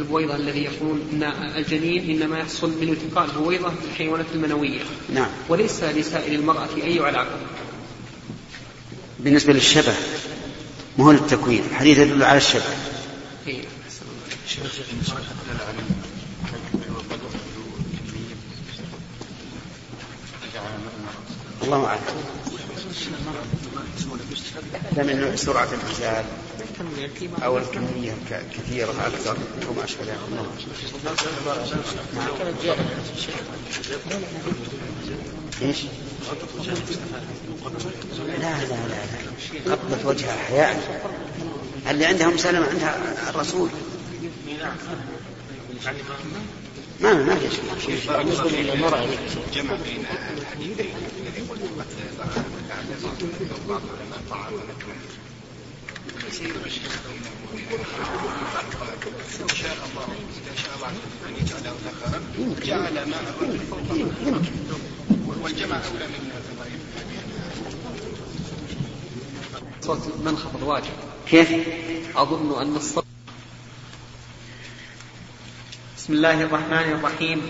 البويضة الذي يقولون أن الجنين إنما يحصل من التقاء البويضة بالحيوانات المنوية. نعم. وليس لسائر المرأة أي علاقة؟ بالنسبة للشبه مو للتكوين الحديث يدل على الشبه. إيه. الله أعلم. من سرعة الإنزال أو الكمية كثيرة أكثر وما أشبه ذلك. إيش؟ لا لا لا لا. قبضت وجهها أحياء اللي عندها مسلمة عندها الرسول. ما ما في شيء. بالنسبة للمرأة جمع بين الحديثين الذي قلت بعض العلماء طعام لو شاء الله إذا شاء الله أن يجعله جعل فوق والجمع أولى صوت منخفض واجب كيف؟ أظن أن الصوت بسم الله الرحمن الرحيم.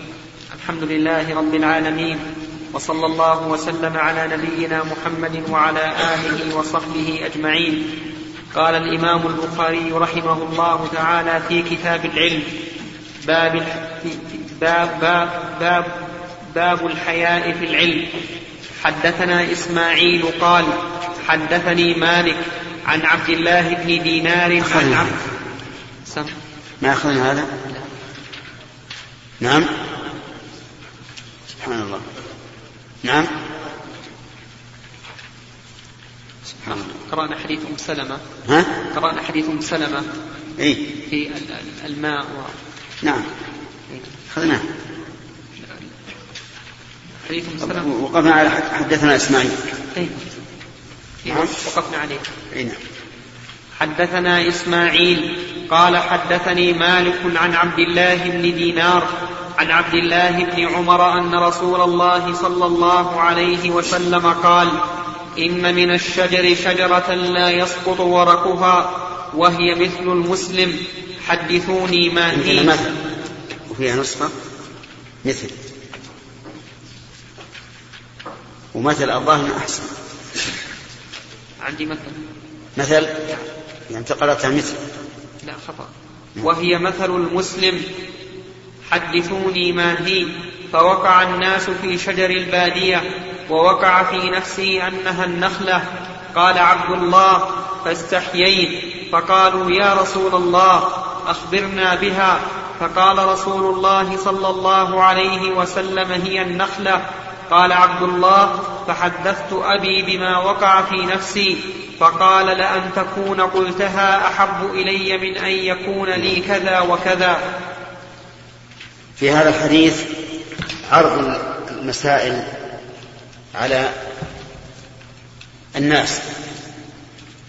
الحمد لله رب العالمين. وصلى الله وسلم على نبينا محمد وعلى آله وصحبه أجمعين. قال الإمام البخاري رحمه الله تعالى في كتاب العلم باب باب باب باب, باب الحياء في العلم. حدثنا إسماعيل قال حدثني مالك عن عبد الله بن دينار عن عبد ما أخذنا هذا؟ نعم. سبحان الله. نعم. سبحان الله. قرأنا حديث أم سلمة. ها؟ قرأنا حديث أم سلمة إيه؟ في الماء و... نعم. أخذناه حديث أم سلمة. وقفنا على حدثنا إسماعيل. إيه؟ نعم. وقفنا عليه. إيه نعم. حدثنا إسماعيل. قال حدثني مالك عن عبد الله بن دينار عن عبد الله بن عمر أن رسول الله صلى الله عليه وسلم قال إن من الشجر شجرة لا يسقط ورقها وهي مثل المسلم. حدثوني ما هي مثل وفيها نسخة؟ مثل. ومثل الظاهر أحسن. عندي مثل. مثل؟ يعني قرأتها مثل. لا خطأ. وهي مثل المسلم. حدثوني ما هي فوقع الناس في شجر البادية ووقع في نفسي أنها النخلة. قال عبد الله فاستحييت. فقالوا يا رسول الله أخبرنا بها. فقال رسول الله صلى الله عليه وسلم هي النخلة. قال عبد الله فحدثت أبي بما وقع في نفسي. فقال لأن تكون قلتها أحب إلي من أن يكون لي كذا وكذا. في هذا الحديث عرض المسائل على الناس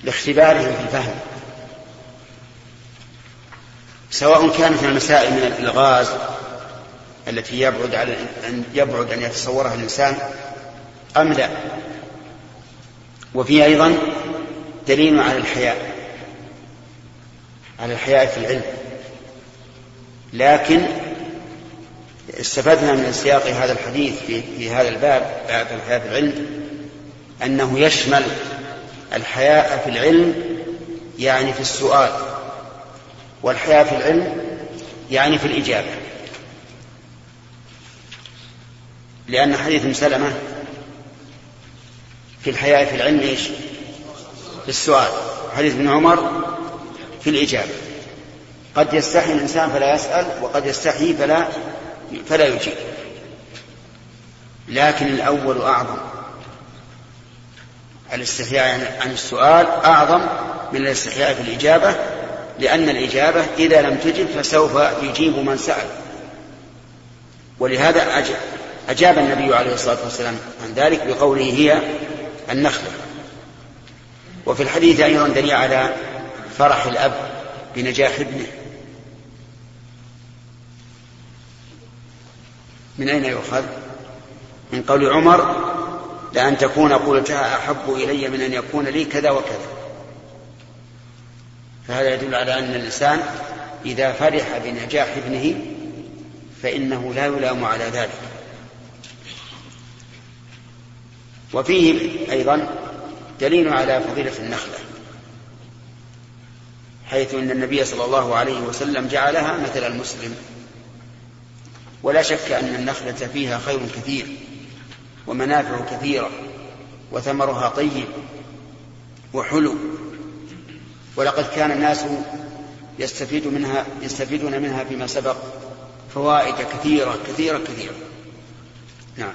لاختبارهم في الفهم سواء كانت المسائل من الإلغاز التي يبعد على أن يبعد أن يتصورها الإنسان أم لا. وفي أيضا دليل على الحياء على الحياء في العلم. لكن استفدنا من سياق هذا الحديث في, في هذا الباب باب الحياء في العلم أنه يشمل الحياء في العلم يعني في السؤال والحياء في العلم يعني في الإجابة. لأن حديث مسلمة في الحياء في العلم إيش؟ في السؤال. حديث ابن عمر في الإجابة. قد يستحي الإنسان فلا يسأل وقد يستحي فلا فلا يجيب. لكن الأول أعظم. الاستحياء عن السؤال أعظم من الاستحياء في الإجابة لأن الإجابة إذا لم تجب فسوف يجيب من سأل. ولهذا أجاب النبي عليه الصلاة والسلام عن ذلك بقوله هي النخلة. وفي الحديث أيضا دليل على فرح الأب بنجاح ابنه. من أين يؤخذ؟ من قول عمر لأن تكون قولتها أحب إلي من أن يكون لي كذا وكذا. فهذا يدل على أن الإنسان إذا فرح بنجاح ابنه فإنه لا يلام على ذلك. وفيه أيضا دليل على فضيلة النخلة حيث أن النبي صلى الله عليه وسلم جعلها مثل المسلم. ولا شك أن النخلة فيها خير كثير ومنافع كثيرة وثمرها طيب وحلو. ولقد كان الناس يستفيد منها يستفيدون منها فيما سبق فوائد كثيرة كثيرة كثيرة. نعم.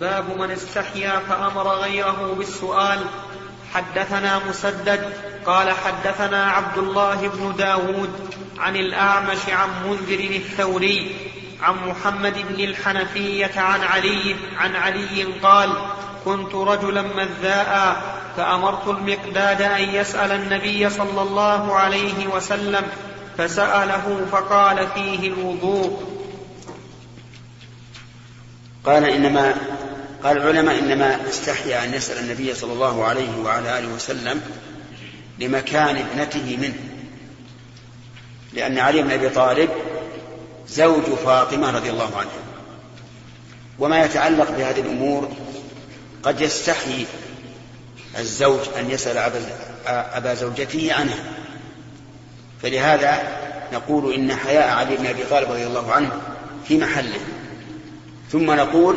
باب من استحيا فأمر غيره بالسؤال حدثنا مسدد قال حدثنا عبد الله بن داود عن الأعمش عن منذر الثوري عن محمد بن الحنفية عن علي عن علي قال كنت رجلا مذاء فأمرت المقداد أن يسأل النبي صلى الله عليه وسلم فسأله فقال فيه الوضوء. قال إنما قال العلماء إنما استحيا أن يسأل النبي صلى الله عليه وعلى آله وسلم لمكان ابنته منه لأن علي بن أبي طالب زوج فاطمة رضي الله عنها. وما يتعلق بهذه الأمور قد يستحي الزوج أن يسأل أبا زوجته عنها. فلهذا نقول إن حياء علي بن أبي طالب رضي الله عنه في محله. ثم نقول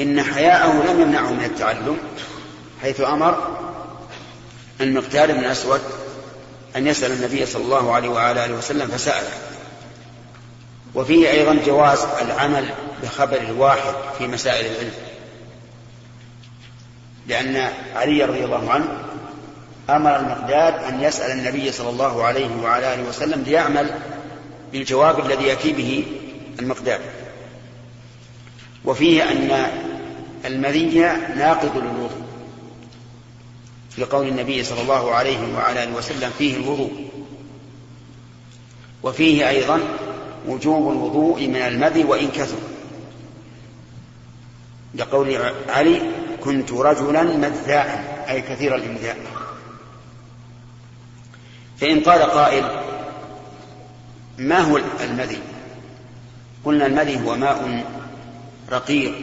إن حياءه لم يمنعه من التعلم حيث أمر المقدار بن أسود أن يسأل النبي صلى الله عليه وعلى آله وسلم فسأله. وفيه أيضا جواز العمل بخبر الواحد في مسائل العلم. لأن علي رضي الله عنه أمر المقداد أن يسأل النبي صلى الله عليه وعلى آله وسلم ليعمل بالجواب الذي يأتي به المقداد. وفيه أن المذي ناقض للوضوء في قول النبي صلى الله عليه وعلى آله وسلم فيه الوضوء. وفيه أيضا وجوب الوضوء من المذي وإن كثر. لقول علي كنت رجلا مذاعا أي كثير الإمذاء. فإن قال قائل ما هو المذي؟ قلنا المذي هو ماء رقيق.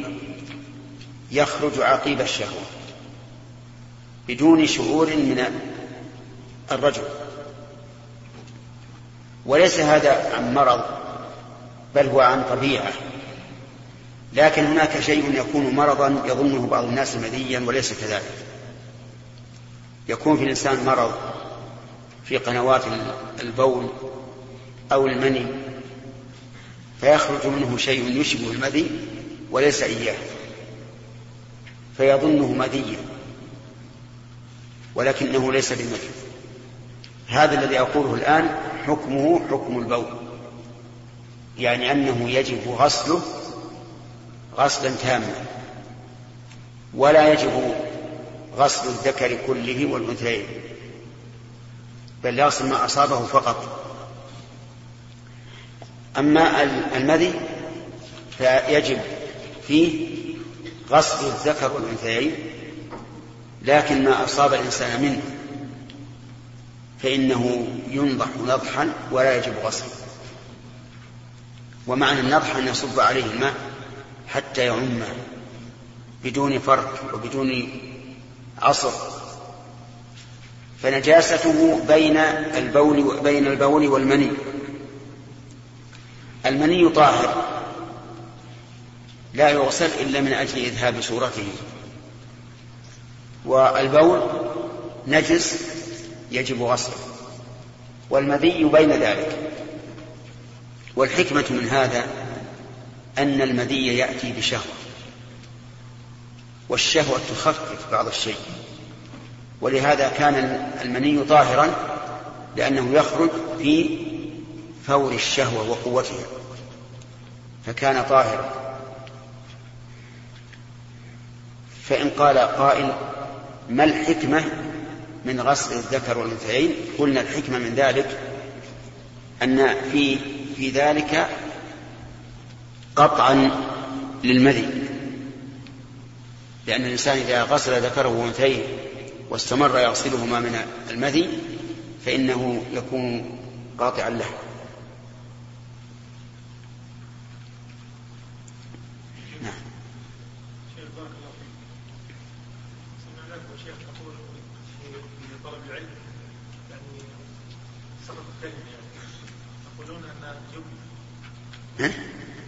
يخرج عقيب الشهوة بدون شعور من الرجل. وليس هذا عن مرض بل هو عن طبيعة. لكن هناك شيء يكون مرضا يظنه بعض الناس مذيا وليس كذلك. يكون في الإنسان مرض في قنوات البول أو المني فيخرج منه شيء يشبه المذي وليس إياه. فيظنه مذيا ولكنه ليس بمذي هذا الذي أقوله الآن حكمه حكم البول يعني أنه يجب غسله غسلا تاما ولا يجب غسل الذكر كله والأنثيين بل يغسل ما أصابه فقط. أما المذي فيجب فيه غسل الذكر والأنثيين لكن ما أصاب الإنسان منه فإنه ينضح نضحا ولا يجب غسله ومعنى النضح أن يصب عليه الماء حتى يعمه بدون فرق وبدون عصر. فنجاسته بين البول بين البول والمني. المني طاهر. لا يغسل إلا من أجل إذهاب صورته. والبول نجس يجب غسله. والمذي بين ذلك. والحكمة من هذا أن المذي يأتي بشهوة. والشهوة تخفف بعض الشيء. ولهذا كان المني طاهرا لأنه يخرج في فور الشهوة وقوتها. فكان طاهرا. فإن قال قائل ما الحكمة من غسل الذكر والأنثيين؟ قلنا الحكمة من ذلك أن في في ذلك قطعا للمذي. لأن الإنسان إذا غسل ذكره وأنثيه واستمر يغسلهما من المذي فإنه يكون قاطعا له نعم شيخ بارك الله فيك سمعناكم شيخ تقول في طلب العلم يعني سبق الكلمة يعني تقولون ان جبن ها؟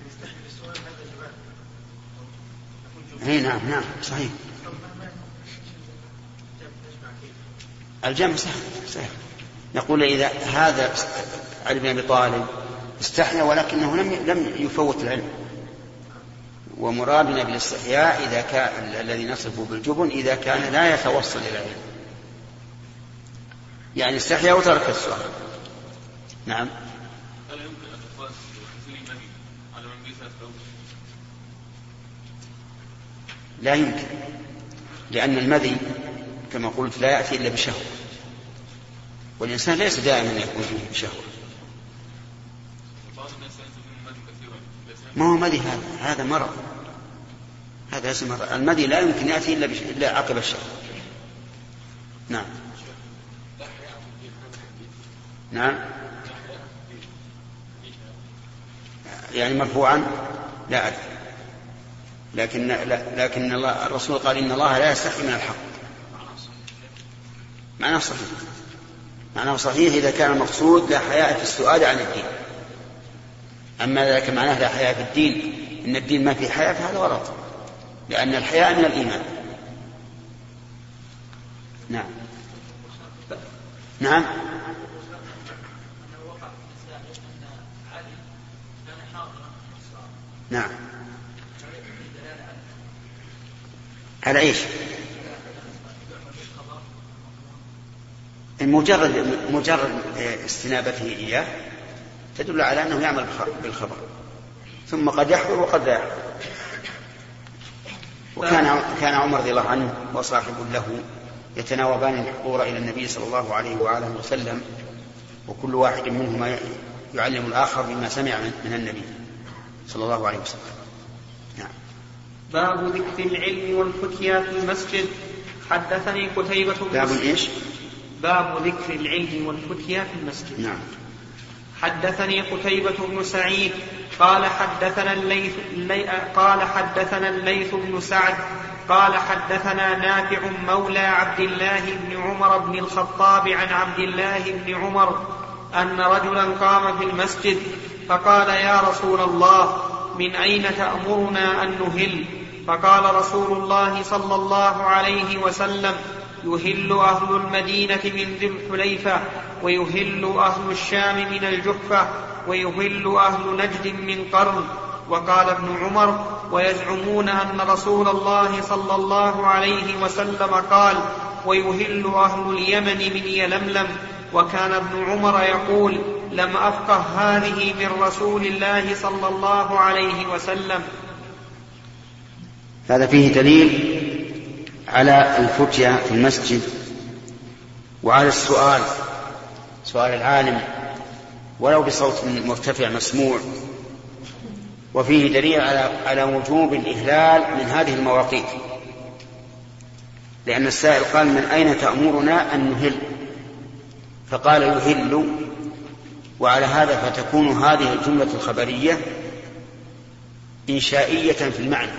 يستحي السؤال هذا جبان يقول جبن اي نعم نعم صحيح طب ما ما تجمع كيف الجمع سهل سهل. نقول إذا هذا علي بن أبي طالب استحيا ولكنه لم لم يفوت العلم. ومرادنا بالاستحياء إذا كان الذي نصفه بالجبن إذا كان لا يتوصل إلى العلم. يعني استحيا وترك السؤال. نعم. لا يمكن لأن المذي كما قلت لا يأتي إلا بشهوة. والإنسان ليس دائما يكون فيه ليس ما هو مذي هذا؟ هذا مرض. هذا اسم مرض. المذي لا يمكن يأتي إلا, بش... إلا عقب الشهوة. نعم. نعم. يعني مرفوعا؟ لا أدري. لكن لا لكن الله الرسول قال إن الله لا يستحي من الحق. معناه صحيح. معناه صحيح إذا كان المقصود لا حياء في السؤال عن الدين. أما إذا كان معناه لا حياء في الدين إن الدين ما فيه حياء فهذا غلط. لأن الحياء من الإيمان. نعم. نعم. نعم. على إيش؟ مجرد مجرد استنابته إياه تدل على أنه يعمل بالخبر. ثم قد يحضر وقد لا يحضر. وكان كان عمر رضي الله عنه وصاحب له يتناوبان الحضور إلى النبي صلى الله عليه وآله وسلم وكل واحد منهما يعلم الآخر بما سمع من النبي صلى الله عليه وسلم. نعم. باب ذكر العلم والفتيا في المسجد. حدثني قتيبة بن باب إيش؟ باب ذكر العلم والفتيا في المسجد. نعم. حدثني قتيبة بن سعيد قال حدثنا الليث اللي قال حدثنا الليث بن سعد قال حدثنا نافع مولى عبد الله بن عمر بن الخطاب عن عبد الله بن عمر أن رجلا قام في المسجد فقال يا رسول الله من أين تأمرنا أن نهل؟ فقال رسول الله صلى الله عليه وسلم يهل أهل المدينة من ذي الحليفة ويهل أهل الشام من الجحفة ويهل أهل نجد من قرن. وقال ابن عمر ويزعمون أن رسول الله صلى الله عليه وسلم قال ويهل أهل اليمن من يلملم. وكان ابن عمر يقول لم أفقه هذه من رسول الله صلى الله عليه وسلم. هذا فيه دليل على الفتية في المسجد. وعلى السؤال سؤال العالم ولو بصوت مرتفع مسموع وفيه دليل على على وجوب الإهلال من هذه المواقيت. لأن السائل قال من أين تأمرنا أن نهل؟ فقال يهل. وعلى هذا فتكون هذه الجملة الخبرية إنشائية في المعنى.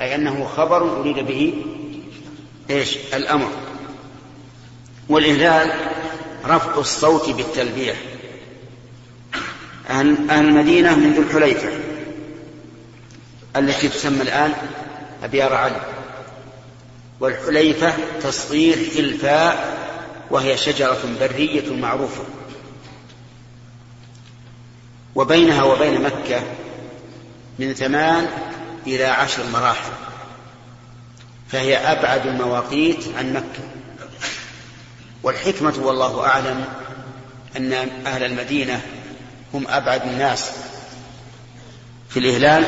أي أنه خبر أريد به إيش؟ الأمر. والإهلال رفع الصوت بالتلبية. أهل, المدينة من ذو الحليفة التي تسمى الآن أبيار علي. والحليفة تصغير حلفاء وهي شجرة برية معروفة. وبينها وبين مكة من ثمان إلى عشر مراحل فهي أبعد المواقيت عن مكة. والحكمة والله أعلم أن أهل المدينة هم أبعد الناس في الإهلال.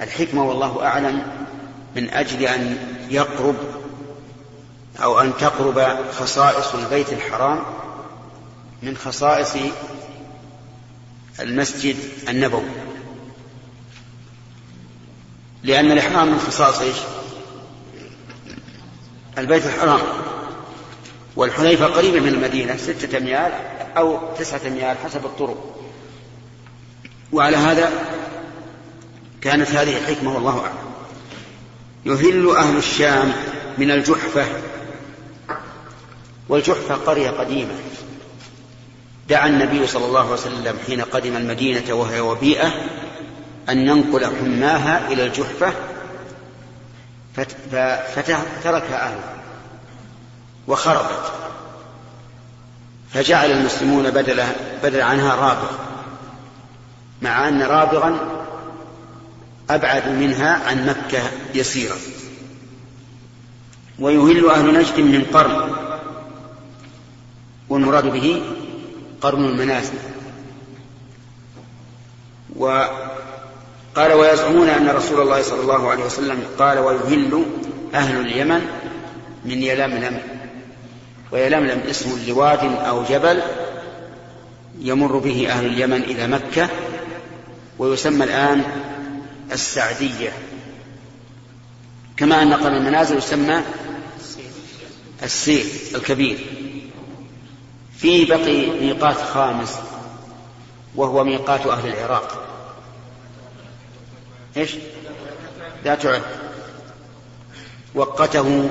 الحكمة والله أعلم من أجل أن يقرب أو أن تقرب خصائص البيت الحرام من خصائص المسجد النبوي. لأن الإحرام من خصائص إيش؟ البيت الحرام. والحليفة قريبة من المدينة ستة أميال أو تسعة أميال حسب الطرق. وعلى هذا كانت هذه الحكمة والله أعلم. يهل أهل الشام من الجحفة والجحفة قرية قديمة. دعا النبي صلى الله عليه وسلم حين قدم المدينة وهي وبيئة أن ينقل حماها إلى الجحفة فتركها أهلها وخربت. فجعل المسلمون بدل بدل عنها رابغ مع أن رابغا أبعد منها عن مكة يسيرا. ويهل أهل نجد من قرن والمراد به قرن المنازل. وقال ويزعمون أن رسول الله صلى الله عليه وسلم قال ويهل أهل اليمن من يلملم ويلملم اسم لواد أو جبل يمر به أهل اليمن إلى مكة ويسمى الآن السعدية. كما أن قرن المنازل يسمى السير الكبير. فيه بقي ميقات خامس وهو ميقات أهل العراق. إيش؟ لا تعد. وقته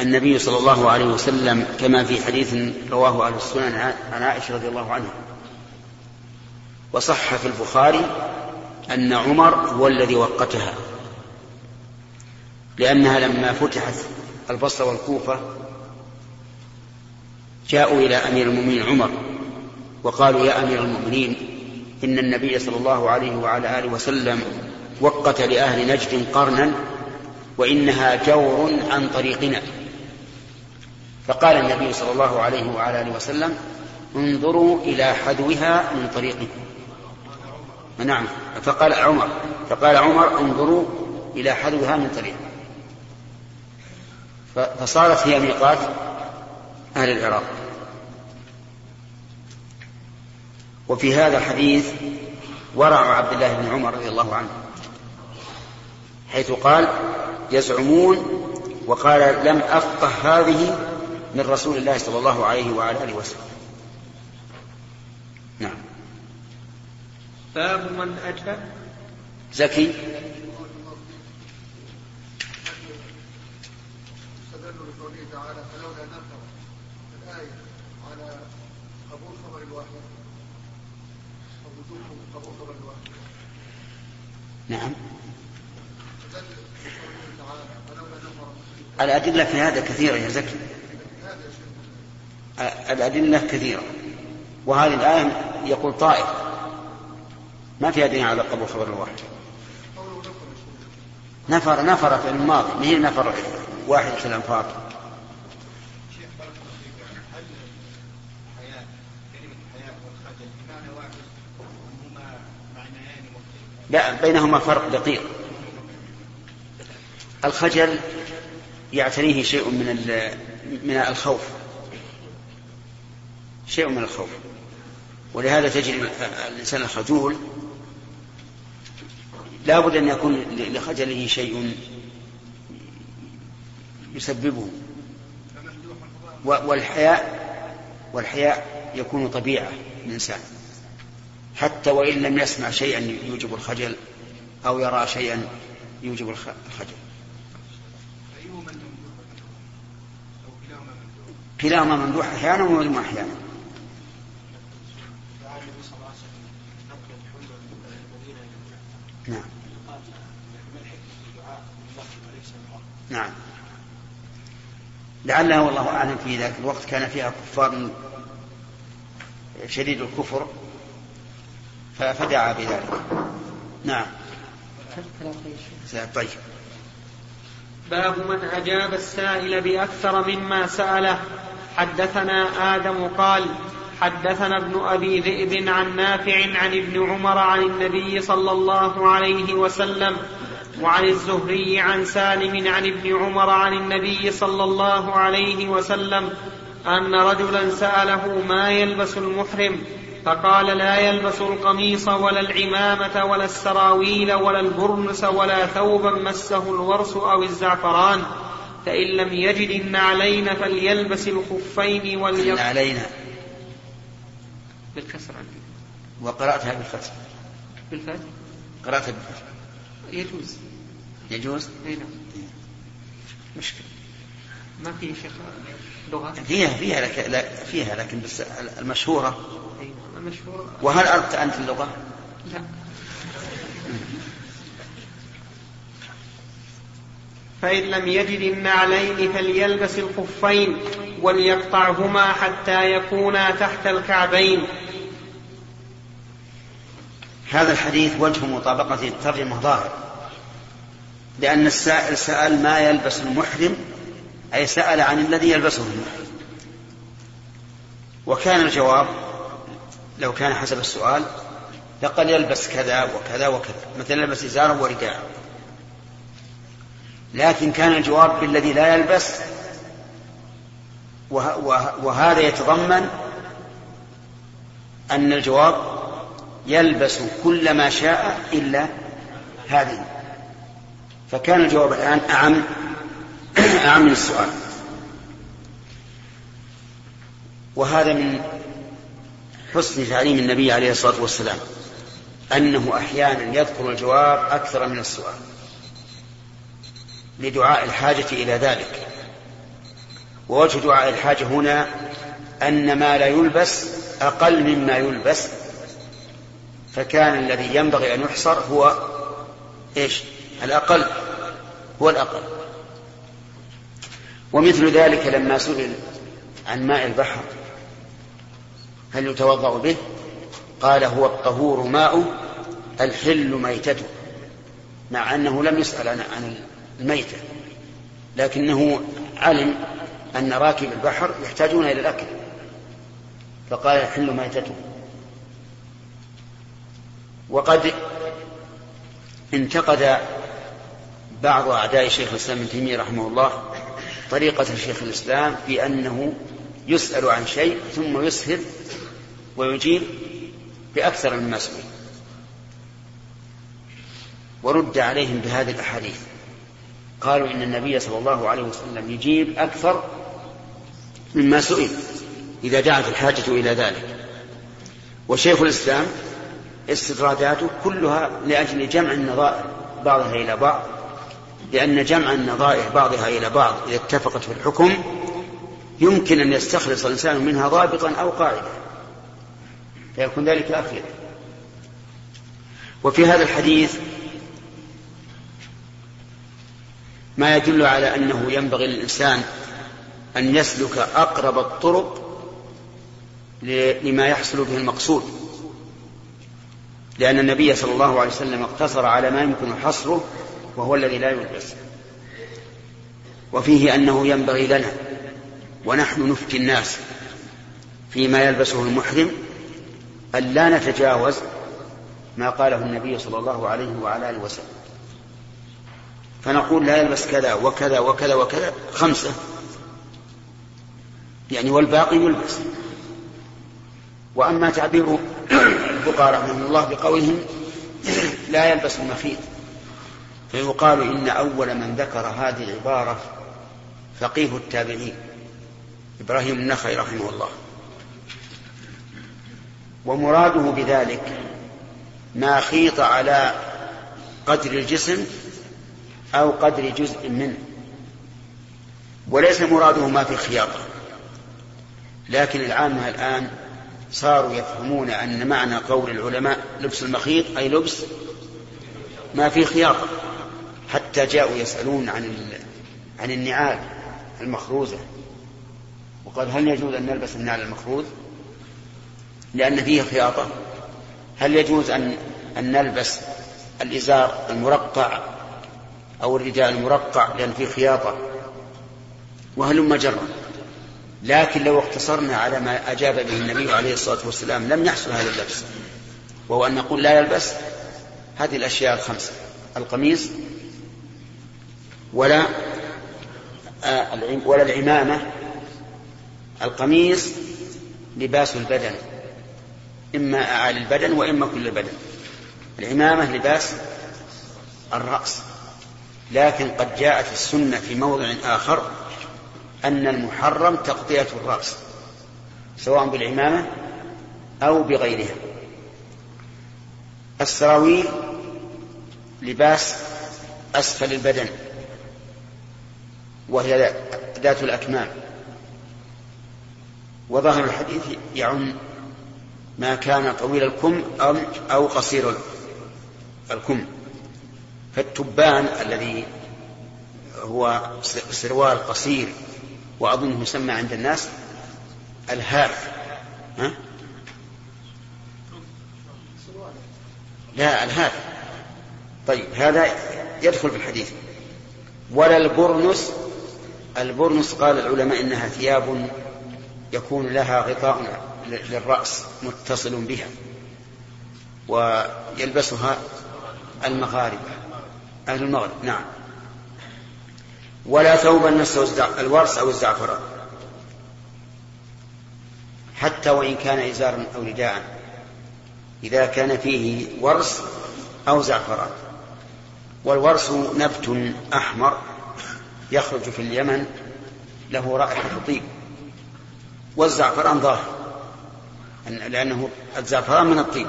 النبي صلى الله عليه وسلم كما في حديث رواه أهل السنن عن عائشة رضي الله عنها. وصح في البخاري أن عمر هو الذي وقتها. لأنها لما فتحت البصرة والكوفة جاءوا إلى أمير المؤمنين عمر وقالوا يا أمير المؤمنين إن النبي صلى الله عليه وعلى آله وسلم وقت لأهل نجد قرنا وإنها جور عن طريقنا. فقال النبي صلى الله عليه وعلى آله وسلم انظروا إلى حذوها من طريقكم. نعم. فقال عمر فقال عمر انظروا إلى حذوها من طريق فصارت هي ميقات أهل العراق. وفي هذا الحديث ورع عبد الله بن عمر رضي الله عنه حيث قال يزعمون وقال لم أفقه هذه من رسول الله صلى الله عليه وعلى آله وسلم. نعم. باب من أتى. زكي. استدلوا بقوله تعالى فلولا نفر الآية على قبول خبر الواحد أو وجوب قبول خبر الواحد نعم. الأدلة في هذا كثيرة يا زكي. الأدلة كثيرة. وهذه الآية يقول طائف. ما فيها دليل على قبول خبر الواحد. نفر نفر في الماضي. ما هي نفر واحد في الأنفاق شيخ بارك الله فيك هل الحياة كلمة الحياة والخجل بمعنى واحد أم هما معنيان مختلفان؟ لا بينهما فرق دقيق. الخجل يعتريه شيء من من الخوف. شيء من الخوف. ولهذا تجد الإنسان الخجول لا بد أن يكون لخجله شيء يسببه. والحياء والحياء يكون طبيعة الإنسان حتى وإن لم يسمع شيئا يوجب الخجل أو يرى شيئا يوجب الخ- الخجل كلاهما ممدوح؟ أحيانا ومذموم أحيانا نعم؟ نعم لعله والله أعلم في ذاك الوقت كان فيها كفار شديد الكفر فدعا بذلك. نعم. طيب. باب من أجاب السائل بأكثر مما سأله. حدثنا آدم قال حدثنا ابن أبي ذئب عن نافع عن ابن عمر عن النبي صلى الله عليه وسلم وعن الزهري عن سالم عن ابن عمر عن النبي صلى الله عليه وسلم أن رجلا سأله ما يلبس المحرم؟ فقال لا يلبس القميص ولا العمامة ولا السراويل ولا البرنس ولا ثوبا مسه الورس أو الزعفران فإن لم يجد النعلين فليلبس الخفين وليق علينا. بالكسر عندي. وقرأتها بالفتح بالفتح قرأتها بالفتح يجوز. يجوز؟ إي نعم. مشكلة. ما في شيخ لغة؟ فيها فيها لك لا فيها لكن بس المشهورة. نعم. المشهور. وهل أردت أنت اللغة؟ لا. فإن لم يجد النعلين فليلبس الخفين وليقطعهما حتى يكونا تحت الكعبين. هذا الحديث وجه مطابقة الترجمة ظاهر لأن السائل سأل ما يلبس المحرم أي سأل عن الذي يلبسه المحرم. وكان الجواب لو كان حسب السؤال لقد يلبس كذا وكذا وكذا. مثلا يلبس إزارا ورداء. لكن كان الجواب بالذي لا يلبس وه- وه- وهذا يتضمن أن الجواب يلبس كل ما شاء إلا هذه. فكان الجواب الآن أعم أعم من السؤال. وهذا من حسن تعليم النبي عليه الصلاة والسلام أنه أحيانا يذكر الجواب أكثر من السؤال لدعاء الحاجة إلى ذلك. ووجه دعاء الحاجة هنا أن ما لا يلبس أقل مما يلبس فكان الذي ينبغي أن يحصر هو إيش؟ الأقل هو الأقل. ومثل ذلك لما سئل عن ماء البحر هل يتوضأ به؟ قال هو الطهور ماء الحل ميتته مع أنه لم يسأل عن الميتة لكنه علم أن راكب البحر يحتاجون إلى الأكل فقال يحل ميتته. وقد انتقد بعض أعداء شيخ الإسلام ابن تيمية رحمه الله طريقة شيخ الإسلام في أنه يسأل عن شيء ثم يسهل ويجيب بأكثر مما سئل ورد عليهم بهذه الأحاديث. قالوا إن النبي صلى الله عليه وسلم يجيب أكثر مما سئل إذا دعت الحاجة إلى ذلك. وشيخ الإسلام استطراداته كلها لأجل جمع النظائر بعضها إلى بعض لأن جمع النظائر بعضها إلى بعض إذا اتفقت في الحكم يمكن أن يستخلص الإنسان منها ضابطا أو قاعدة فيكون ذلك أفيد. وفي هذا الحديث ما يدل على أنه ينبغي للإنسان أن يسلك أقرب الطرق لما يحصل به المقصود. لأن النبي صلى الله عليه وسلم اقتصر على ما يمكن حصره وهو الذي لا يلبس وفيه أنه ينبغي لنا ونحن نفتي الناس فيما يلبسه المحرم أن لا نتجاوز ما قاله النبي صلى الله عليه وعلى آله وسلم. فنقول لا يلبس كذا وكذا وكذا وكذا خمسة. يعني والباقي يلبس. وأما تعبير الفقهاء رحمهم الله بقولهم لا يلبس المخيط فيقال إن أول من ذكر هذه العبارة فقيه التابعين إبراهيم النخعي رحمه الله. ومراده بذلك ما خيط على قدر الجسم أو قدر جزء منه وليس مراده ما في خياطة. لكن العامة الآن صاروا يفهمون أن معنى قول العلماء لبس المخيط أي لبس ما في خياطة حتى جاءوا يسألون عن عن النعال المخروزة. وقال هل يجوز أن نلبس النعل المخروز؟ لأن فيه خياطة. هل يجوز أن أن نلبس الإزار المرقع أو الرداء المرقع لأن فيه خياطة؟ وهلم جرا لكن لو اقتصرنا على ما أجاب به النبي عليه الصلاة والسلام لم يحصل هذا اللبس. وهو أن نقول لا يلبس هذه الأشياء الخمسة. القميص ولا آه ولا العمامة. القميص لباس البدن. إما أعالي البدن وإما كل البدن. العمامة لباس الرأس. لكن قد جاءت السنة في موضع آخر أن المحرم تغطية الرأس سواء بالعمامة أو بغيرها. السراويل لباس أسفل البدن وهي ذات الأكمام. وظاهر الحديث يعم ما كان طويل الكم أو, قصير الكم. فالتبان الذي هو سروال قصير وأظنه يسمى عند الناس الهاف ها؟ لا الهاف طيب هذا يدخل في الحديث. ولا البرنس البرنس قال العلماء إنها ثياب يكون لها غطاء. للرأس متصل بها ويلبسها المغاربة أهل المغرب نعم. ولا ثوبا مسه الورس أو الزعفران. حتى وإن كان إزارا أو رداء إذا كان فيه ورس أو زعفران. والورس نبت أحمر يخرج في اليمن له رائحة طيب. والزعفران ظاهر. لأنه الزعفران من الطيب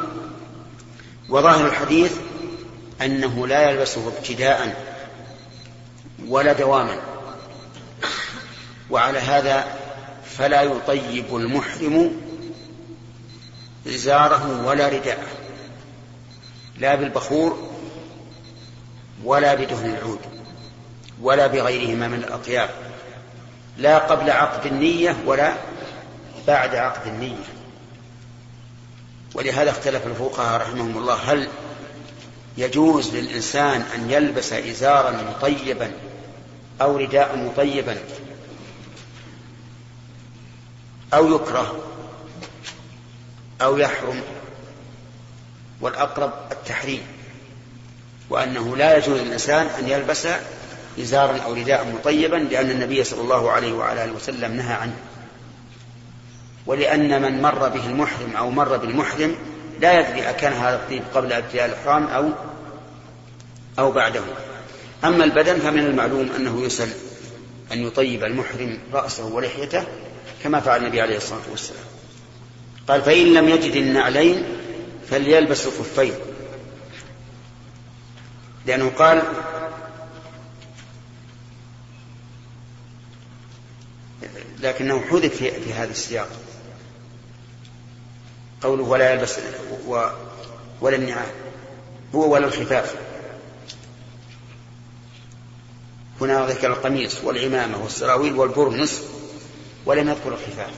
وظاهر الحديث أنه لا يلبسه ابتداء ولا دواما. وعلى هذا فلا يطيب المحرم إزاره ولا رداءه. لا بالبخور ولا بدهن العود ولا بغيرهما من الأطياب. لا قبل عقد النية ولا بعد عقد النية. ولهذا اختلف الفقهاء رحمهم الله. هل يجوز للإنسان أن يلبس إزارا مطيبا أو رداء مطيبا أو يكره أو يحرم؟ والأقرب التحريم وأنه لا يجوز للإنسان أن يلبس إزارا أو رداء مطيبا لأن النبي صلى الله عليه وعلى آله وسلم نهى عنه. ولأن من مر به المحرم أو مر بالمحرم لا يدري أكان هذا الطيب قبل ابتلاء الإحرام أو أو بعده. أما البدن فمن المعلوم أنه يسل أن يطيب المحرم رأسه ولحيته كما فعل النبي عليه الصلاة والسلام. قال فإن لم يجد النعلين فليلبس الخفين لأنه قال لكنه حذف في هذا السياق. قوله ولا يلبس و ولا النعال. هو ولا الخفاف. هنا ذكر القميص والعمامة والسراويل والبرنس ولم يذكر الخفاف.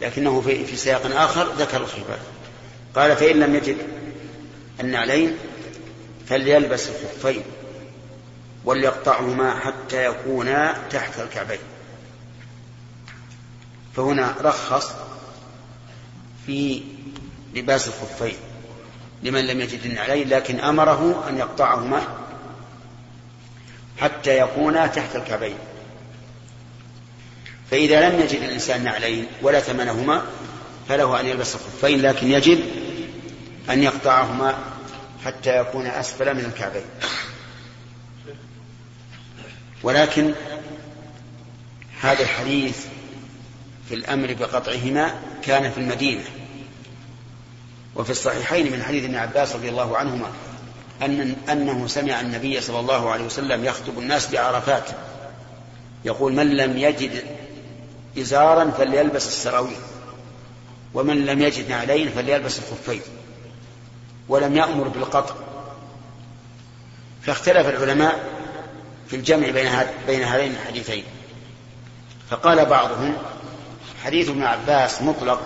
لكنه في, في سياق آخر ذكر الخفاف. قال فإن لم يجد النعلين فليلبس الخفين وليقطعهما حتى يكونا تحت الكعبين. فهنا رخص في لباس الخفين لمن لم يجد النعلين لكن أمره أن يقطعهما حتى يكونا تحت الكعبين. فإذا لم يجد الإنسان نعلين ولا ثمنهما فله أن يلبس الخفين لكن يجب أن يقطعهما حتى يكون أسفل من الكعبين. ولكن هذا الحديث في الأمر بقطعهما كان في المدينة. وفي الصحيحين من حديث ابن عباس رضي الله عنهما أن أنه سمع النبي صلى الله عليه وسلم يخطب الناس بعرفات. يقول من لم يجد إزارا فليلبس السراويل ومن لم يجد نعلين فليلبس الخفين ولم يأمر بالقطع. فاختلف العلماء في الجمع بين بين هذين الحديثين. فقال بعضهم حديث ابن عباس مطلق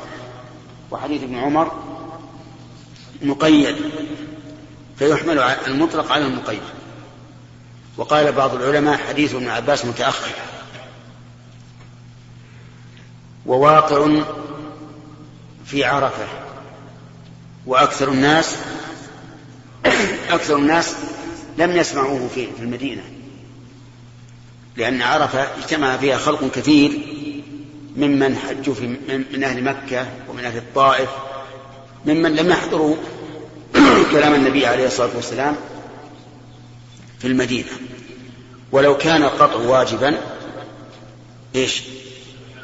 وحديث ابن عمر مقيد فيحمل المطلق على المقيد. وقال بعض العلماء حديث ابن عباس متأخر. وواقع في عرفة. وأكثر الناس أكثر الناس لم يسمعوه في في المدينة. لأن عرفة اجتمع فيها خلق كثير ممن حجوا في من أهل مكة ومن أهل الطائف. ممن لم يحضروا كلام النبي عليه الصلاة والسلام في المدينة. ولو كان القطع واجبا إيش؟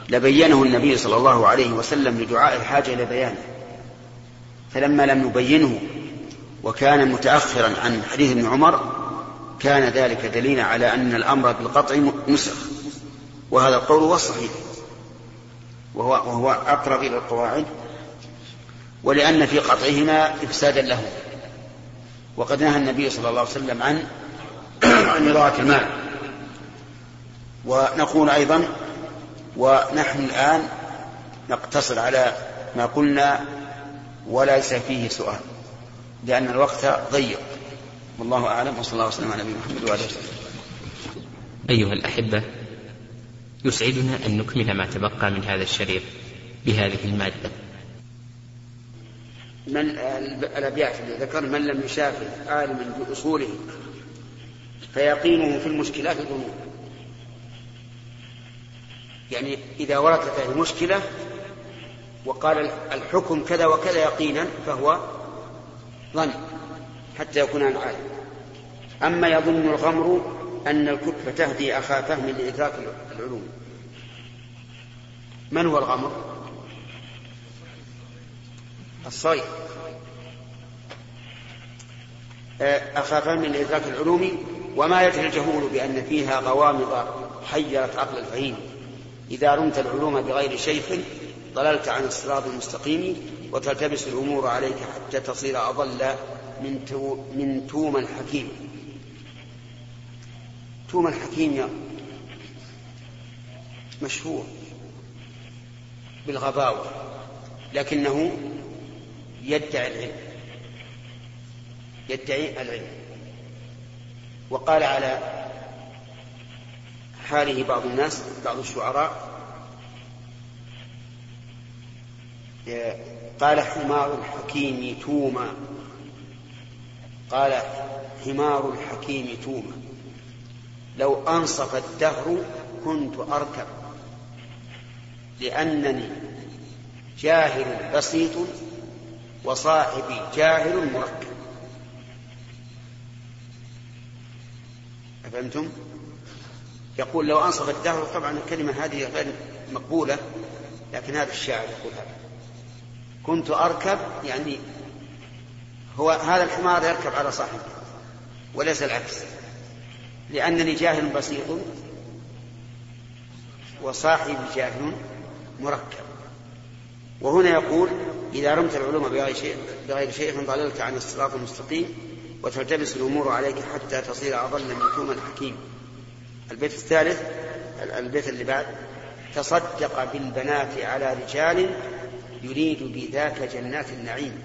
لبينه النبي صلى الله عليه وسلم لدعاء الحاجة إلى بيانه. فلما لم يبينه وكان متأخرا عن حديث ابن عمر كان ذلك دليلا على أن الأمر بالقطع نسخ. وهذا القول هو الصحيح. وهو, وهو أقرب إلى القواعد. ولأن في قطعهما إفسادا له. وقد نهى النبي صلى الله عليه وسلم عن عن إضاعة المال. ونقول أيضا ونحن الآن نقتصر على ما قلنا وليس فيه سؤال لأن الوقت ضيق. والله أعلم وصلى الله وسلم على نبينا محمد وعلى آله أيها الأحبة يسعدنا أن نكمل ما تبقى من هذا الشريط بهذه المادة. من الأبيات اللي ذكر من لم يشافه عالما بأصوله فيقينه في المشكلات ظنون يعني إذا وردت هذه مشكلة وقال الحكم كذا وكذا يقينا فهو ظن حتى يكون عن عالم. أما يظن الغمر أن الكتب تهدي أخا فهم لإدراك العلوم. من هو الغمر؟ الصيد. أخا فهم لإدراك العلوم وما يدري الجهول بأن فيها غوامض حيرت عقل الفهيم. إذا رمت العلوم بغير شيخ ضللت عن الصراط المستقيم وتلتبس الأمور عليك حتى تصير أضل من تو من توم الحكيم. توم الحكيم يا مشهور بالغباوة لكنه يدعي العلم. يدعي العلم. وقال على حاله بعض الناس بعض الشعراء قال حمار الحكيم توما. قال حمار الحكيم توما. لو أنصف الدهر كنت أركب لأنني جاهل بسيط وصاحبي جاهل مركب. أفهمتم؟ يقول لو أنصف الدهر طبعا الكلمة هذه غير مقبولة لكن هذا الشاعر يقول هذا. كنت أركب يعني هو هذا الحمار يركب على صاحبه وليس العكس. لأنني جاهل بسيط وصاحبي جاهل مركب. وهنا يقول إذا رمت العلوم بغير شيء بغير شيء ضللت عن الصراط المستقيم وتلتبس الأمور عليك حتى تصير أضل من توم الحكيم. البيت الثالث البيت اللي بعد. تصدق بالبنات على رجال يريد بذاك جنات النعيم.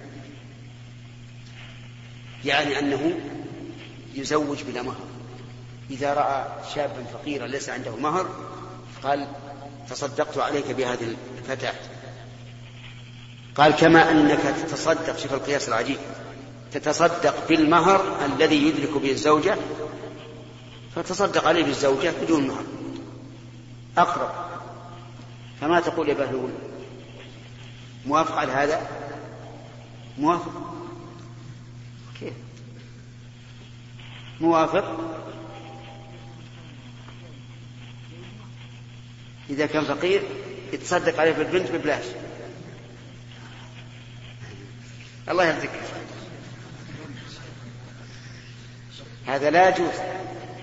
يعني أنه يزوج بلا مهر. إذا رأى شابا فقيرا ليس عنده مهر قال تصدقت عليك بهذه الفتاة. قال كما أنك تتصدق شوف القياس العجيب تتصدق بالمهر الذي يدرك به الزوجة فتصدق عليه بالزوجة بدون مهر. أقرب. فما تقول يا بهلول؟ موافق على هذا؟ موافق. كيف؟ موافق. إذا كان فقير يتصدق عليه بالبنت ببلاش. الله يرزقك. هذا لا يجوز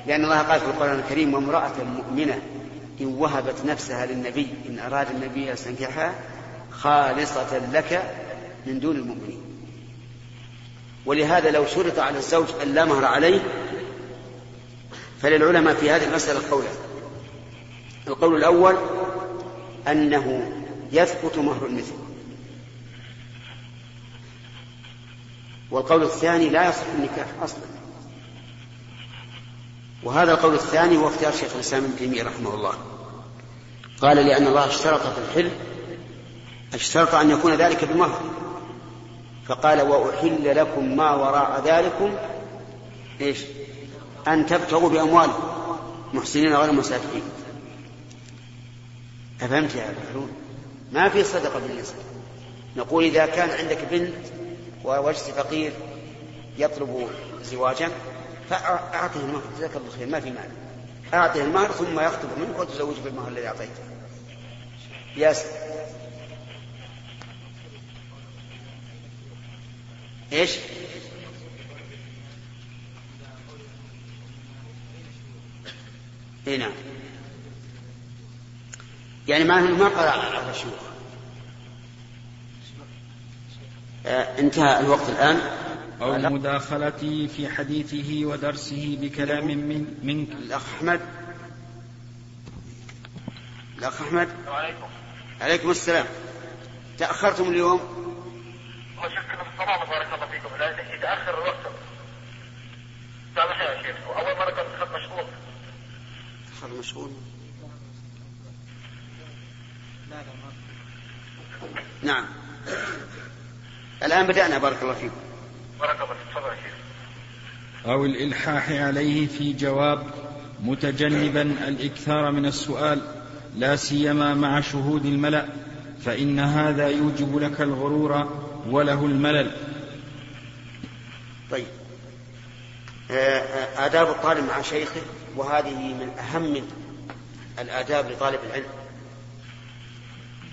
لأن الله قال في القرآن الكريم وامرأة مؤمنة إن وهبت نفسها للنبي إن أراد النبي أن يستنكحها خالصة لك من دون المؤمنين. ولهذا لو شرط على الزوج أن لا مهر عليه فللعلماء في هذه المسألة قولان القول الأول أنه يثبت مهر المثل. والقول الثاني لا يصح النكاح أصلا. وهذا القول الثاني هو اختيار شيخ الإسلام ابن تيمية رحمه الله. قال لأن الله اشترط في الحل اشترط أن يكون ذلك بمهر فقال وأحل لكم ما وراء ذلكم إيش؟ أن تبتغوا بأموالكم محسنين غير مسافرين أفهمت يا بحرون ما في صدقة بالنسبة. نقول إذا كان عندك بنت ووجدت فقير يطلب زواجا فأعطه المهر. جزاك الله خير ما في مانع أعطه المهر ثم يخطب منك وتزوجه بالمهر الذي أعطيته. ياسر. إيش؟ اي نعم. يعني ما قرأ على الشيوخ انتهى الوقت الآن. أو مداخلته في حديثه ودرسه بكلام من منك. الأخ أحمد. الأخ أحمد. وعليكم. عليكم السلام. تأخرتم اليوم؟ وشكرا. في الصلاة بارك الله فيكم. لا يتأخر الوقت. سامح يا شيخ. أول مرة كنت خط مشغول. دخل مشغول. نعم. الآن بدأنا بارك الله فيكم. بارك الله فيك تفضل يا شيخ. أو الإلحاح عليه في جواب متجنبا الإكثار من السؤال لا سيما مع شهود الملأ فإن هذا يوجب لك الغرور وله الملل. طيب. آه، آه، آداب الطالب مع شيخه وهذه من أهم الآداب لطالب العلم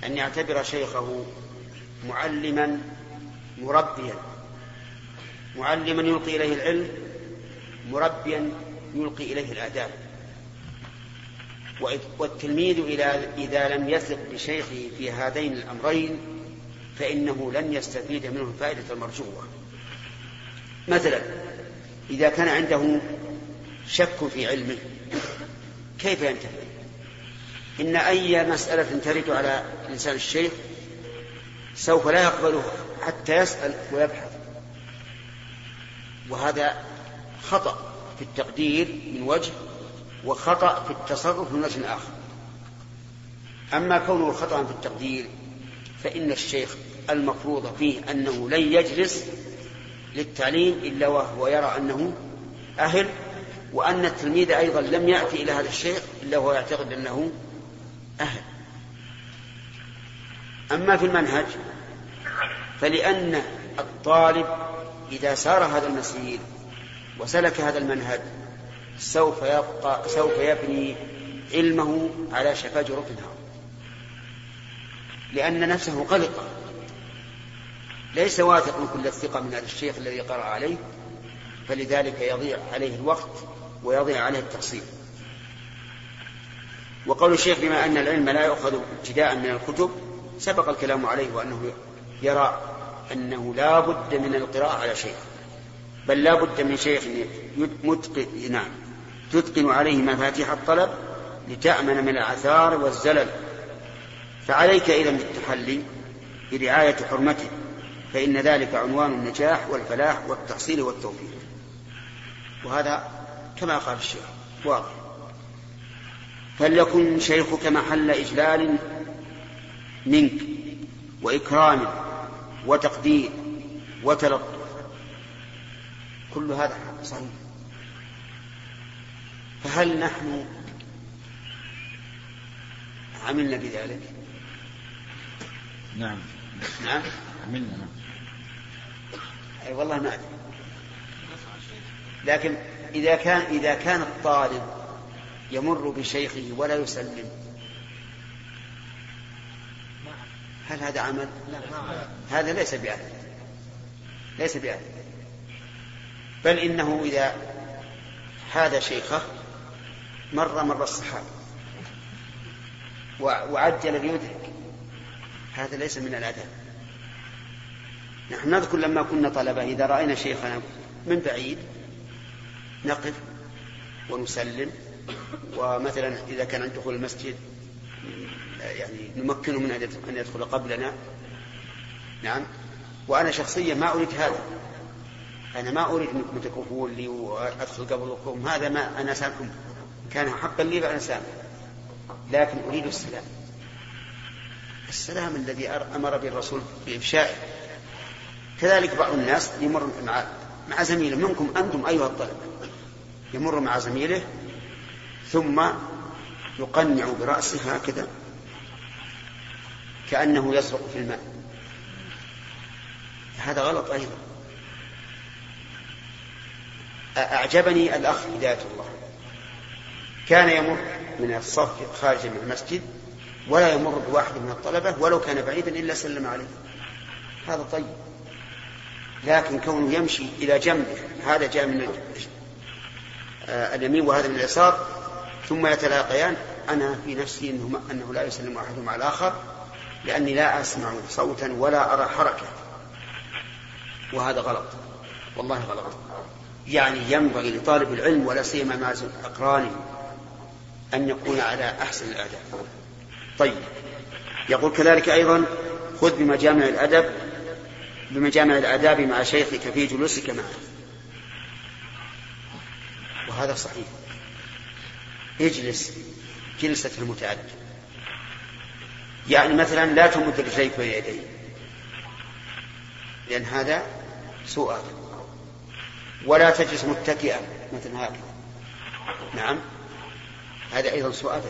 أن يعتبر شيخه معلما مربيا. معلما يلقي إليه العلم مربيا يلقي إليه الآداب. والتلميذ إذا لم يثق بشيخه في هذين الأمرين فإنه لن يستفيد منه الفائدة المرجوة. مثلا إذا كان عنده شك في علمه كيف ينتفع إن أي مسألة ترد على لسان الشيخ سوف لا يقبلها حتى يسأل ويبحث. وهذا خطأ في التقدير من وجه وخطأ في التصرف من وجه آخر. أما كونه خطأ في التقدير فإن الشيخ المفروض فيه أنه لن يجلس للتعليم إلا وهو يرى أنه أهل وأن التلميذ أيضا لم يأتي إلى هذا الشيخ إلا وهو يعتقد أنه أهل. أما في المنهج فلأن الطالب إذا سار هذا المسير وسلك هذا المنهج سوف يبقى سوف يبني علمه على شفا جرف النار. لأن نفسه قلقة ليس واثق من كل الثقة من هذا الشيخ الذي قرأ عليه فلذلك يضيع عليه الوقت ويضيع عليه التقصير. وقول الشيخ بما أن العلم لا يؤخذ ابتداء من الكتب سبق الكلام عليه وأنه يرى أنه لا بد من القراءة على شيخ بل لا بد من شيخ متقن نعم تتقن عليه مفاتيح الطلب لتأمن من الآثار والزلل. فعليك إذا بالتحلي برعاية حرمته فإن ذلك عنوان النجاح والفلاح والتحصيل والتوفيق. وهذا كما قال الشيخ واضح. فليكن شيخك محل إجلال منك وإكرام وتقدير وتلطف. كل هذا صحيح. فهل نحن عملنا بذلك؟ نعم. نعم؟ عملنا نعم. أي والله ما أدري. لكن إذا كان إذا كان الطالب يمر بشيخه ولا يسلم هل هذا عمل؟ هذا ليس بعهد ليس بعهد بل إنه إذا حاد شيخه مر مر الصحابة. وعجل ليدرك هذا ليس من الأدب. نحن نذكر لما كنا طلبة إذا رأينا شيخنا من بعيد نقف ونسلم. ومثلا إذا كان عند دخول المسجد يعني نمكنه من أن يدخل قبلنا. نعم. وأنا شخصيا ما أريد هذا. أنا ما أريد أنكم تكفون لي وأدخل قبلكم هذا ما أنا سامكم كان حقا لي فأنا سامح. لكن أريد السلام. السلام الذي أمر به الرسول بإفشائه. كذلك بعض الناس يمر مع مع زميله. منكم أنتم أيها الطلبة. يمر مع زميله ثم يقنع برأسه هكذا. كأنه يسرق في الماء. هذا غلط أيضا. أعجبني الأخ هداية الله. كان يمر من الصف خارجا من المسجد ولا يمر بواحد من الطلبة ولو كان بعيدا إلا سلم عليه. هذا طيب. لكن كونه يمشي إلى جنبه هذا جاء من اليمين وهذا من اليسار ثم يتلاقيان. أنا في نفسي إنه, أنه لا يسلم أحدهما على الآخر. لأني لا أسمع صوتا ولا أرى حركة. وهذا غلط. والله غلط. يعني ينبغي لطالب العلم ولا سيما مع أقرانه أن يكون على أحسن الآداب طيب. يقول كذلك أيضا خذ بمجامع الأدب بمجامع الآداب مع شيخك في جلوسك معه. وهذا صحيح. اجلس جلسة المتعدد يعني مثلا لا تمد رجليك بين يديك. لأن هذا سوء. ولا تجلس متكئا مثل هكذا نعم. هذا أيضا سوء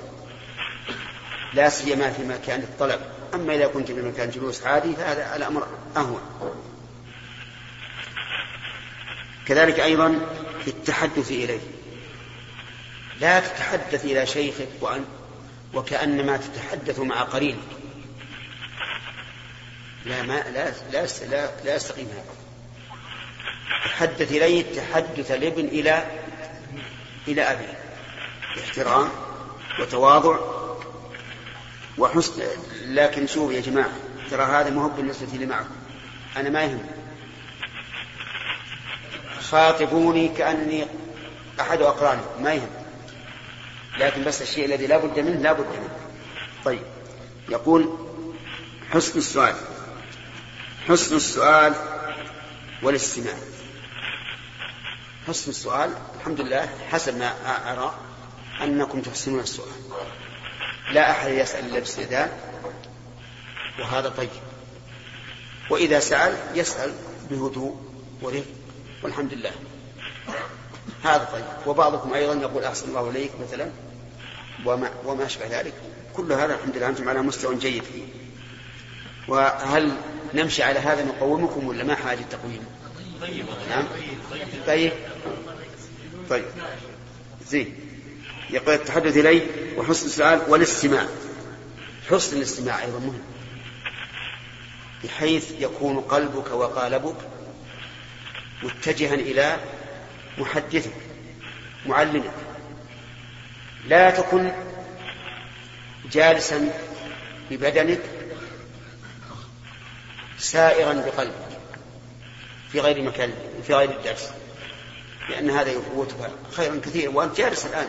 لا سيما في مكان الطلب. أما إذا كنت في مكان جلوس عادي فهذا الأمر أهون. كذلك أيضا في التحدث إليه. لا تتحدث إلى شيخك وأن وكأنما تتحدث مع قرينك لا ما لا لا لا, لا يستقيم هذا. تحدث إليه تحدث الابن إلى إلى أبيه. باحترام وتواضع وحسن. لكن شوف يا جماعة ترى هذا ما هو بالنسبة لي معكم. أنا ما يهم خاطبوني كأني أحد أقراني ما يهم. لكن بس الشيء الذي لا بد منه لا بد منه. طيب يقول حسن السؤال. حسن السؤال والاستماع. حسن السؤال الحمد لله حسب ما أرى أنكم تحسنون السؤال. لا أحد يسأل إلا باستئذان وهذا طيب. وإذا سأل يسأل بهدوء ورفق والحمد لله. هذا طيب. وبعضكم أيضا يقول أحسن الله إليك مثلا. وما, وما أشبه ذلك. كل هذا الحمد لله أنتم على مستوى جيد فيه. وهل نمشي على هذا نقومكم ولا ما حاجة تقويم نعم. طيب. طيب. زين. يقول التحدث إليه وحسن السؤال والاستماع. حسن الاستماع أيضا مهم. بحيث يكون قلبك وقالبك متجها إلى محدثك معلمك. لا تكن جالسا ببدنك سائرا بقلبك في غير مكان في غير الدرس لأن هذا يفوتك خيرا كثيرا وأنت جالس الآن.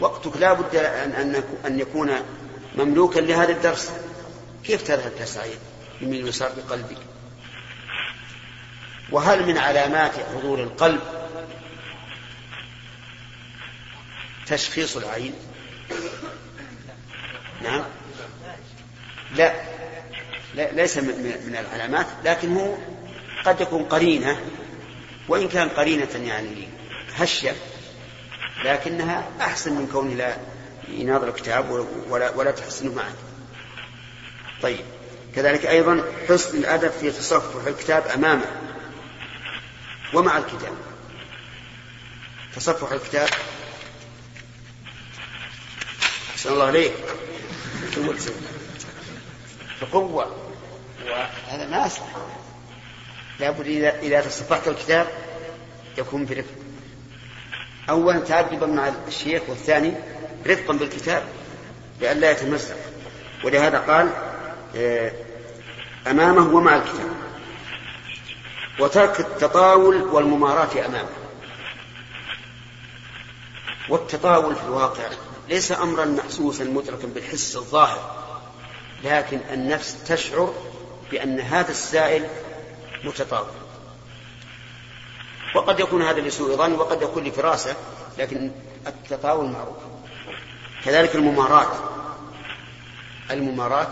وقتك لا بد أن, أن يكون مملوكا لهذا الدرس. كيف تذهب تسعي يمين ويسار بقلبك. وهل من علامات حضور القلب تشخيص العين. نعم. لا, لا ليس من العلامات لكن هو قد يكون قرينة وإن كان قرينة يعني هشة لكنها أحسن من كونه لا يناظر الكتاب ولا, ولا تحسنه معه. طيب. كذلك أيضا حسن الأدب في تصفح الكتاب أمامه ومع الكتاب. تصفح الكتاب أحسن الله عليك. بقوة. وهذا ما أصلح. لابد إذا إذا تصفحت الكتاب يكون برفق. أولا تأدبا مع الشيخ والثاني رفقا بالكتاب لئلا يتمزق. ولهذا قال آه، أمامه ومع الكتاب. وترك التطاول والمماراة أمامه. والتطاول في الواقع. ليس أمرا محسوسا مدركا بالحس الظاهر لكن النفس تشعر بأن هذا السائل متطاول وقد يكون هذا لسوء ظن وقد يكون لفراسة لكن التطاول معروف. كذلك الممارات. الممارات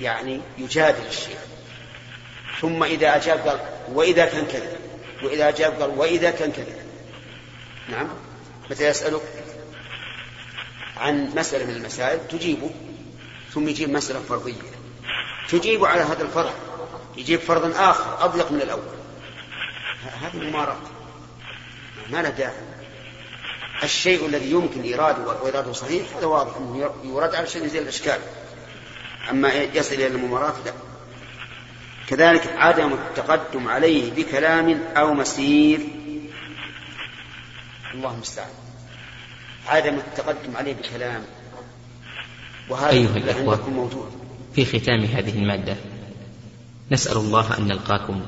يعني يجادل الشيء. ثم إذا أجاب قال وإذا كان كذا وإذا أجاب قال وإذا كان كذا نعم؟ متى يسألك؟ عن مسألة من المسائل تجيبه ثم يجيب مسألة فرضية. تجيب على هذا الفرض يجيب فرضا آخر أضيق من الأول. هذه ممارات ما له داعي. الشيء الذي يمكن إيراده وإيراده صحيح هذا واضح أنه يراد على شيء يزيل الإشكال. أما يصل إلى الممارات لا. كذلك عدم التقدم عليه بكلام أو مسير. الله المستعان. عدم التقدم عليه بكلام. وهذا أيها عندكم موجود في ختام هذه المادة نسأل الله أن نلقاكم.